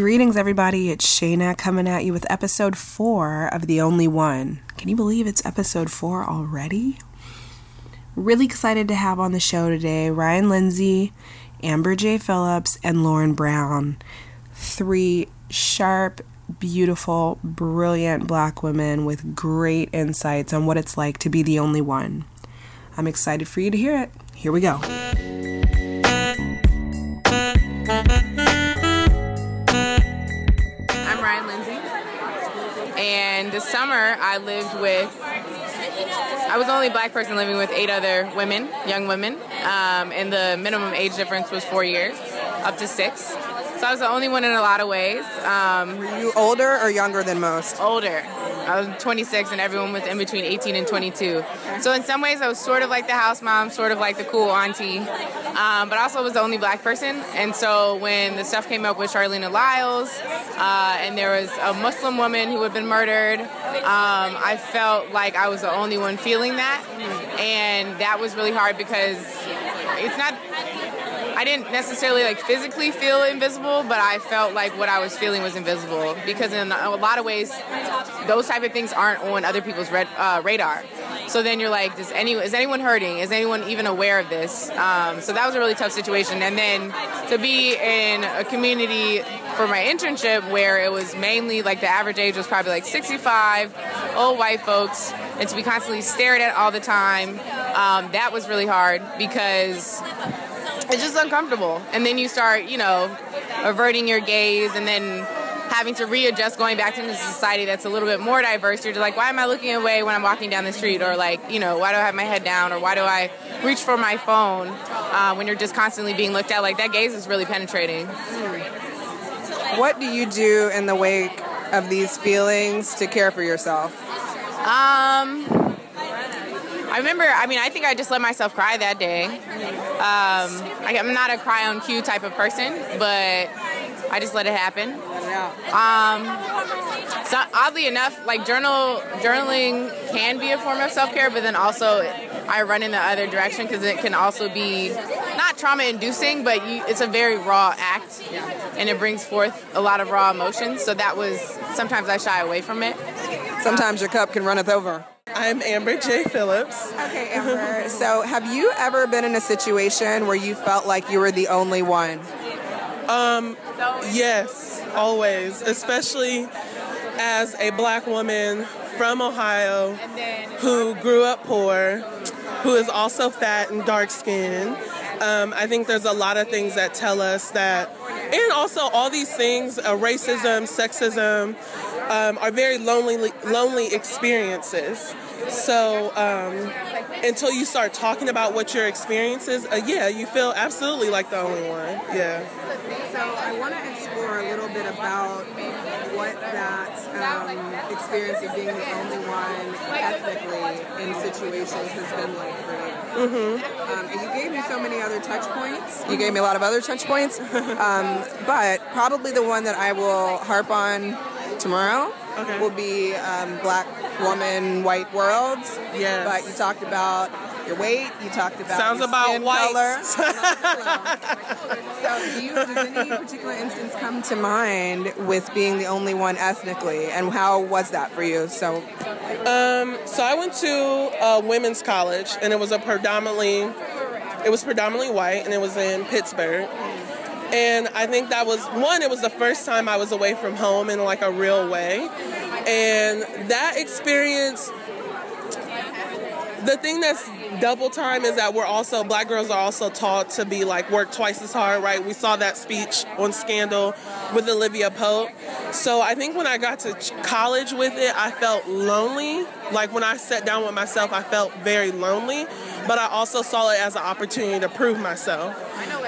Greetings, everybody. It's Shayna coming at you with episode four of The Only One. Can you believe it's episode four already? Really excited to have on the show today Ryan Lindsay, Amber J. Phillips, and Lauren Brown. Three sharp, beautiful, brilliant black women with great insights on what it's like to be the only one. I'm excited for you to hear it. Here we go. This summer I lived with, I was the only black person living with eight other women, young women. Um, and the minimum age difference was four years, up to six. So I was the only one in a lot of ways. Um, Were you older or younger than most? older. I was 26 and everyone was in between 18 and 22. So in some ways I was sort of like the house mom, sort of like the cool auntie, um, but I also was the only black person. And so when the stuff came up with Charleena Lyles uh, and there was a Muslim woman who had been murdered, um, I felt like I was the only one feeling that. And that was really hard because it's not I didn't necessarily like physically feel invisible, but I felt like what I was feeling was invisible because in a lot of ways, those type of things aren't on other people's red, uh, radar. So then you're like, does any is anyone hurting? Is anyone even aware of this? Um, so that was a really tough situation. And then to be in a community for my internship where it was mainly like the average age was probably like 65, old white folks, and to be constantly stared at all the time, um, that was really hard because it's just uncomfortable. And then you start, you know, averting your gaze and then having to readjust going back into society that's a little bit more diverse. You're just like, why am I looking away when I'm walking down the street? Or like, you know, why do I have my head down? Or why do I reach for my phone uh, when you're just constantly being looked at? Like that gaze is really penetrating. What do you do in the wake of these feelings to care for yourself? Um, I remember. I mean, I think I just let myself cry that day. Um, I, I'm not a cry on cue type of person, but I just let it happen. Um, so oddly enough, like journal journaling can be a form of self care, but then also I run in the other direction because it can also be not trauma inducing, but you, it's a very raw act, and it brings forth a lot of raw emotions. So that was sometimes I shy away from it. Sometimes your cup can runneth over. I'm Amber J. Phillips. Okay, Amber. so, have you ever been in a situation where you felt like you were the only one? Um, yes, always, especially as a black woman from Ohio who grew up poor, who is also fat and dark skinned. Um, I think there's a lot of things that tell us that, and also all these things, uh, racism, sexism, um, are very lonely, lonely experiences. So um, until you start talking about what your experience is, uh, yeah, you feel absolutely like the only one. Yeah. So, I want to explore a little bit about what that um, experience of being the only one ethnically in situations has been like for you. Mm-hmm. Um, and you gave me so many other touch points. You gave me a lot of other touch points, um, but probably the one that I will harp on tomorrow Okay. will be um, black woman, white worlds. Yes. But you talked about your weight. You talked about Sounds your about white. color. So, do you, does any particular instance come to mind with being the only one ethnically, and how was that for you? So, Um, so I went to a women's college, and it was a predominantly, it was predominantly white, and it was in Pittsburgh. And I think that was one. It was the first time I was away from home in like a real way, and that experience. The thing that's double time is that we're also black girls are also taught to be like work twice as hard, right? We saw that speech on Scandal with Olivia Pope. So I think when I got to ch- college with it, I felt lonely. Like when I sat down with myself, I felt very lonely. But I also saw it as an opportunity to prove myself.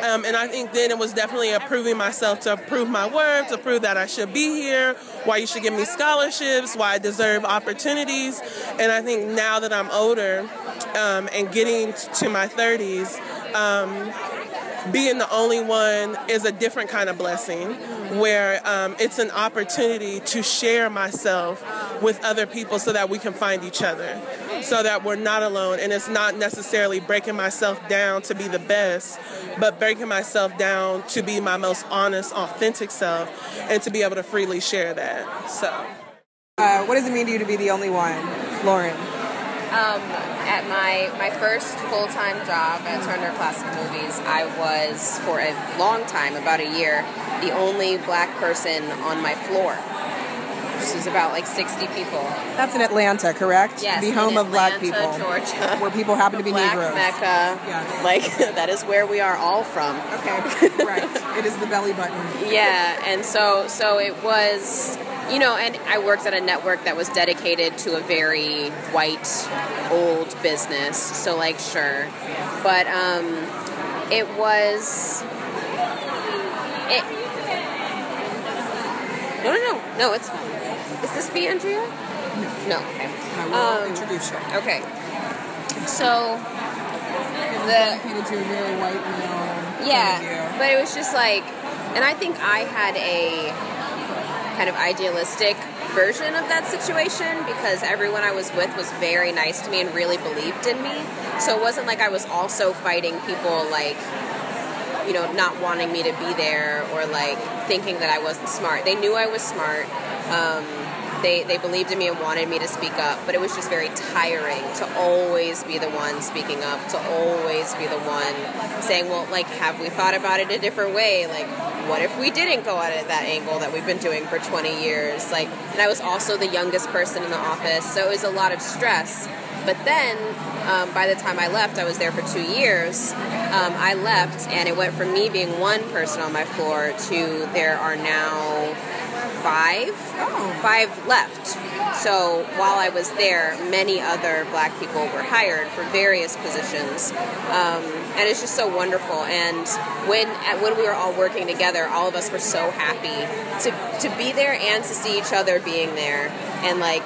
Um, and I think then it was definitely a proving myself to prove my worth, to prove that I should be here, why you should give me scholarships, why I deserve opportunities. And I think now that I'm older um, and getting to my 30s, um, being the only one is a different kind of blessing where um, it's an opportunity to share myself with other people so that we can find each other. so that we're not alone. And it's not necessarily breaking myself down to be the best, but breaking myself down to be my most honest, authentic self and to be able to freely share that. So. Uh, what does it mean to you to be the only one, Lauren? Um, at my, my first full time job at Turner Classic Movies, I was, for a long time, about a year, the only black person on my floor. This is about like 60 people. That's in Atlanta, correct? Yes, the home of black Atlanta, people, Georgia. where people happen to be Black Negroes. Mecca. Yes. Like, that is where we are all from. Okay, right. It is the belly button. yeah and so so it was you know and i worked at a network that was dedicated to a very white old business so like sure. But um it was it no no no. No it's fine. Is this me andrea? No. Okay. I will Um, introduce you. okay. So the Dedicated to a very white male. yeah, but it was just like, and I think I had a kind of idealistic version of that situation because everyone I was with was very nice to me and really believed in me. So it wasn't like I was also fighting people like, you know, not wanting me to be there or like thinking that I wasn't smart. They knew I was smart. Um, they, they believed in me and wanted me to speak up, but it was just very tiring to always be the one speaking up, to always be the one saying, well, like, have we thought about it a different way? Like, what if we didn't go at it that angle that we've been doing for 20 years? Like, and I was also the youngest person in the office, so it was a lot of stress. But then, um, by the time I left, I was there for two years. Um, I left, and it went from me being one person on my floor to there are now five, Oh. five left. So while I was there, many other black people were hired for various positions, um, and it's just so wonderful. And when when we were all working together, all of us were so happy to to be there and to see each other being there, and like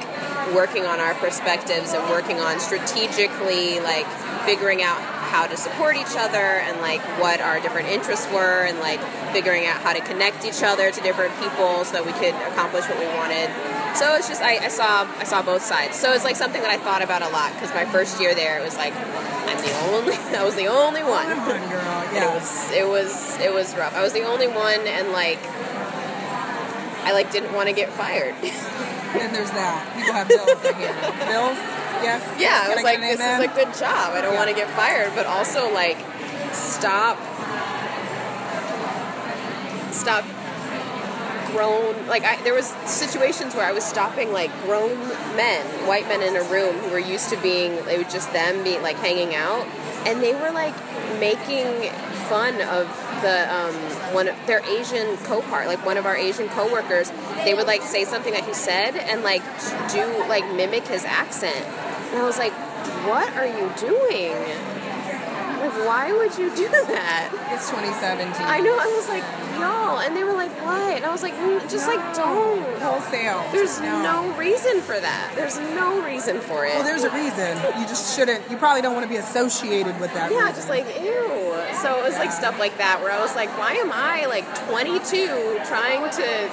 working on our perspectives and working on strategically like figuring out how to support each other and like what our different interests were and like figuring out how to connect each other to different people so that we could accomplish what we wanted so it's just I, I saw i saw both sides so it's like something that i thought about a lot because my first year there it was like i'm the only i was the only one Come on, girl. it was it was it was rough i was the only one and like i like didn't want to get fired And there's that. People have bills here. Bills? Yes. Yeah, I was like, this is a good job. I don't Yeah. want to get fired, but also like, stop, stop grown. Like, I, there was situations where I was stopping like grown men, white men in a room who were used to being, it was just them being like hanging out, and they were like making fun of the um, one of their Asian co-part, like one of our Asian coworkers. They would like say something that he said and like do like mimic his accent, and I was like, "What are you doing? Like, why would you do that?" It's 2017. I know. I was like, "Y'all," and they were like, "What?" And I was like, mm, "Just like don't." Wholesale. There's no reason for that. There's no reason for it. Well, there's a reason. You just shouldn't. You probably don't want to be associated with that. Yeah, reason. just like ew. So it was like stuff like that where I was like, why am I like 22 trying to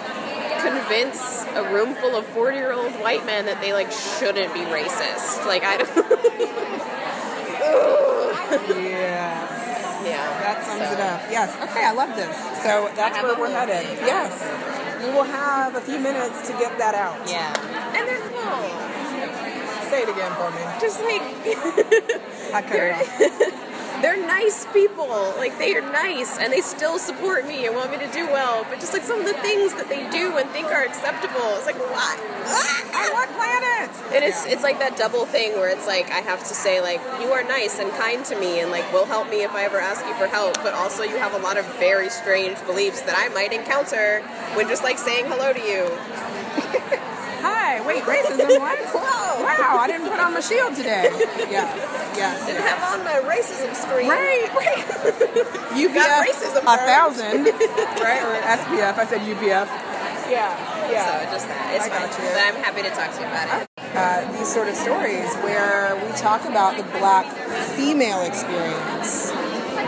convince a room full of 40 year old white men that they like shouldn't be racist? Like I don't. Yeah. yeah. That sums so. it up. Yes. Okay, I love this. So that's where we're headed. thing. Yes. You will have a few minutes to get that out. Yeah. And they're cool. Say it again for me. Just like I cut it off. they're nice people. Like they are nice and they still support me and want me to do well. But just like some of the things that they do and think are acceptable, it's like what? Planet? And it's it's like that double thing where it's like I have to say like you are nice and kind to me and like will help me if I ever ask you for help, but also you have a lot of very strange beliefs that I might encounter when just like saying hello to you. Hi. Wait, racism. What? Whoa! Wow, I didn't put on my shield today. Yes. Yes. Didn't have on my racism screen. Right, right. UPF got racism a thousand, right? Or SPF. I said UPF. Yeah, yeah. So just that. It's fine. But I'm happy to talk to you about it. Uh, these sort of stories where we talk about the black female experience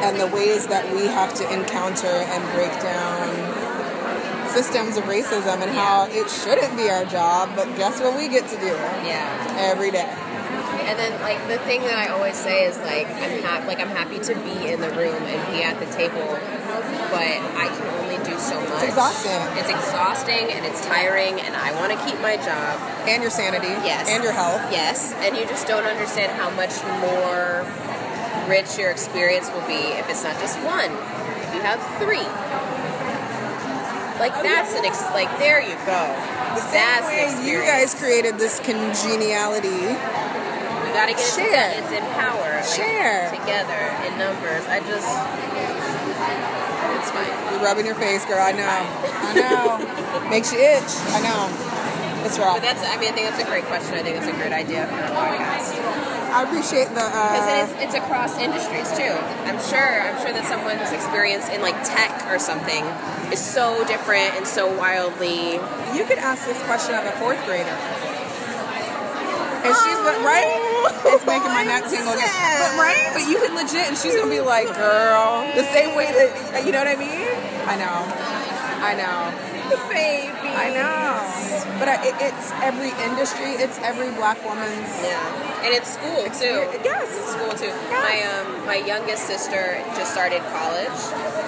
and the ways that we have to encounter and break down systems of racism and how it shouldn't be our job, but guess what we get to do Yeah. every day. And then like the thing that I always say is like I'm happy like I'm happy to be in the room and be at the table, but I can only do so much. It's exhausting. It's exhausting and it's tiring and I want to keep my job. And your sanity. Yes. And your health. Yes, and you just don't understand how much more rich your experience will be if it's not just one. If you have three. Like oh, that's an ex- like there you go. The same That's way you guys created this congeniality. We gotta get it Share. together. It's in power. like, Share. together in numbers. I just You're rubbing your face, girl. I know. I know. Makes you itch. I know. It's rough. But that's I mean I think that's a great question. I think that's a great idea for a podcast. I appreciate the. Because Uh, it's, it's across industries too. I'm sure. I'm sure that someone's experience in like tech or something is so different and so wildly. you could ask this question of a fourth grader. And she's but right. It's making my neck tingle again. But right. But you can legit, and she's gonna be like, "Girl," the same way that you know what I mean. I know. I know. Baby. I know. But I, it, it's every industry. It's every black woman's. Yeah, and it's school too. Yes. School too. My um my youngest sister just started college,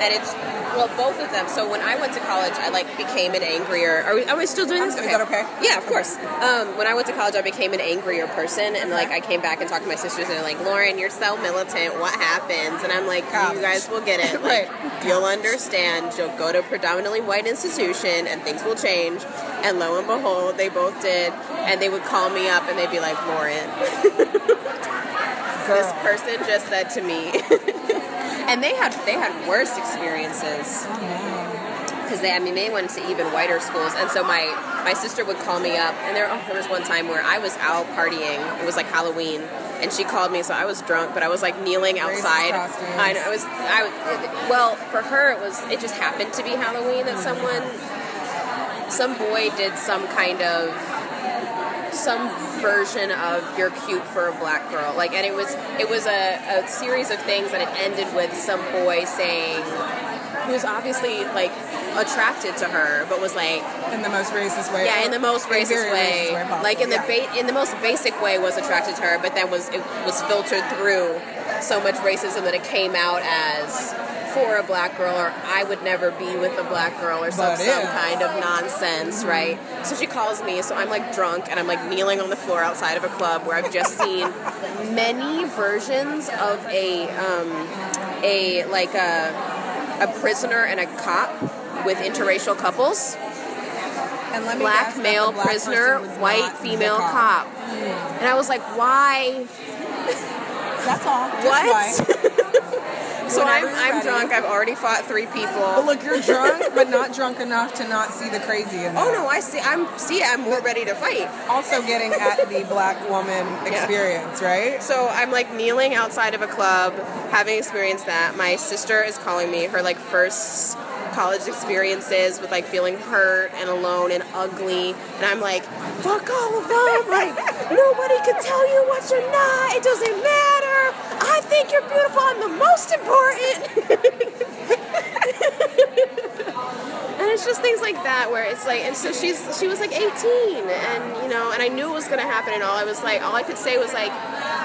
and it's well both of them. So when I went to college, I like became an angrier. Are we, are we still doing this? Is that okay? Yeah, of course. Um, when I went to college, I became an angrier person, and like I came back and talked to my sisters, and they're like, "Lauren, you're so militant. What happens?" And I'm like. "You guys will get it. Like, Right. You'll understand. You'll go to a predominantly white institution, and things will change." And lo and behold, they both did, and they would call me up, and they'd be like, "Lauren." this person just said to me. And they had they had worse experiences. Because they I mean they went to even whiter schools. And so my my sister would call me up. And there oh, there was one time where I was out partying. It was like Halloween. And she called me so I was drunk but I was like kneeling outside. I know it was I was- well for her it was it just happened to be Halloween that someone some boy did some kind of some version of you're cute for a black girl like and it was it was a, a series of things that it ended with some boy saying who was obviously like attracted to her but was like In the most racist way. yeah in the most In a racist way, possible, like in the yeah. ba- in the most basic way was attracted to her but then was it was filtered through so much racism that it came out as for a black girl or I would never be with a black girl or some, some kind of nonsense, right? So she calls me, so I'm like drunk and I'm like kneeling on the floor outside of a club where I've just seen many versions of a um, a like a a prisoner and a cop with interracial couples. And let me Black guess male black prisoner, white female cop. And I was like, why? That's all. Just What? So I'm, I'm drunk. I've already fought three people. But look, you're drunk, but not drunk enough to not see the crazy in oh, that. Oh no, I see. I'm see. I'm more ready to fight. Also getting at the black woman experience, right? So I'm like kneeling outside of a club, having experienced that. My sister is calling me her like first college experiences with like feeling hurt and alone and ugly, and I'm like, fuck all of them. Like nobody can tell you what you're not. It doesn't matter. I think you're beautiful. I'm the most important. And it's just things like that where it's like, and so she's she was like 18, and you know, and I knew it was gonna happen, and all I was like, all I could say was like,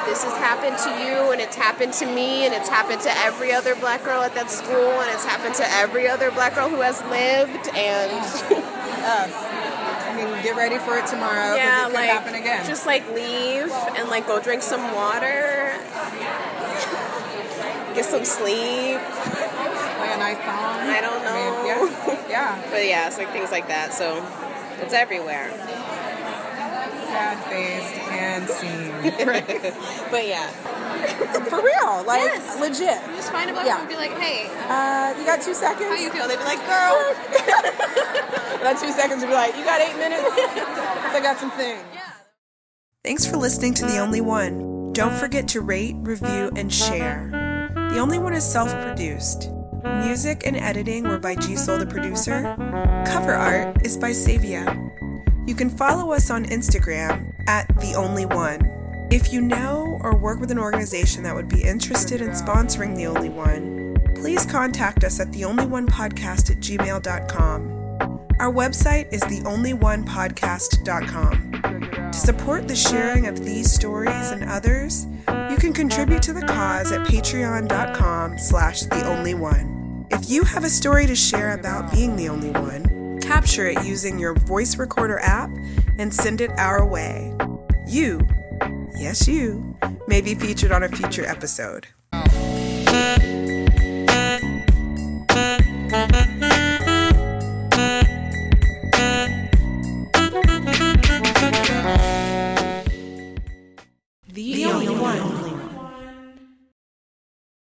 this has happened to you, and it's happened to me, and it's happened to every other black girl at that school, and it's happened to every other black girl who has lived, and Yes. Um, I mean, get ready for it tomorrow yeah, it like happen again. just like leave and like go drink some water, get some sleep. Play a nice song. I don't I mean, know. yeah. yeah. But yeah, it's like things like that. So it's everywhere. Sad faced and seen. But yeah. For real. Like, Yes. legit. You just find a black Yeah. and be like, hey, Uh, you got two seconds? how you feel? They'd be like, girl. That two seconds to be like, you got eight minutes." I got some things. Yeah. Thanks for listening to The Only One. Don't forget to rate, review, and share. The Only One is self produced. Music and editing were by G Soul, the producer. Cover art is by Savia. You can follow us on Instagram at The Only One. If you know or work with an organization that would be interested in sponsoring The Only One, please contact us at theonlyonepodcast at gmail.com. Our website is theonlyonepodcast.com. To support the sharing of these stories and others, can contribute to the cause at patreon.com slash the only one. If you have a story to share about being the only one, capture it using your voice recorder app and send it our way. You, yes you, may be featured on a future episode.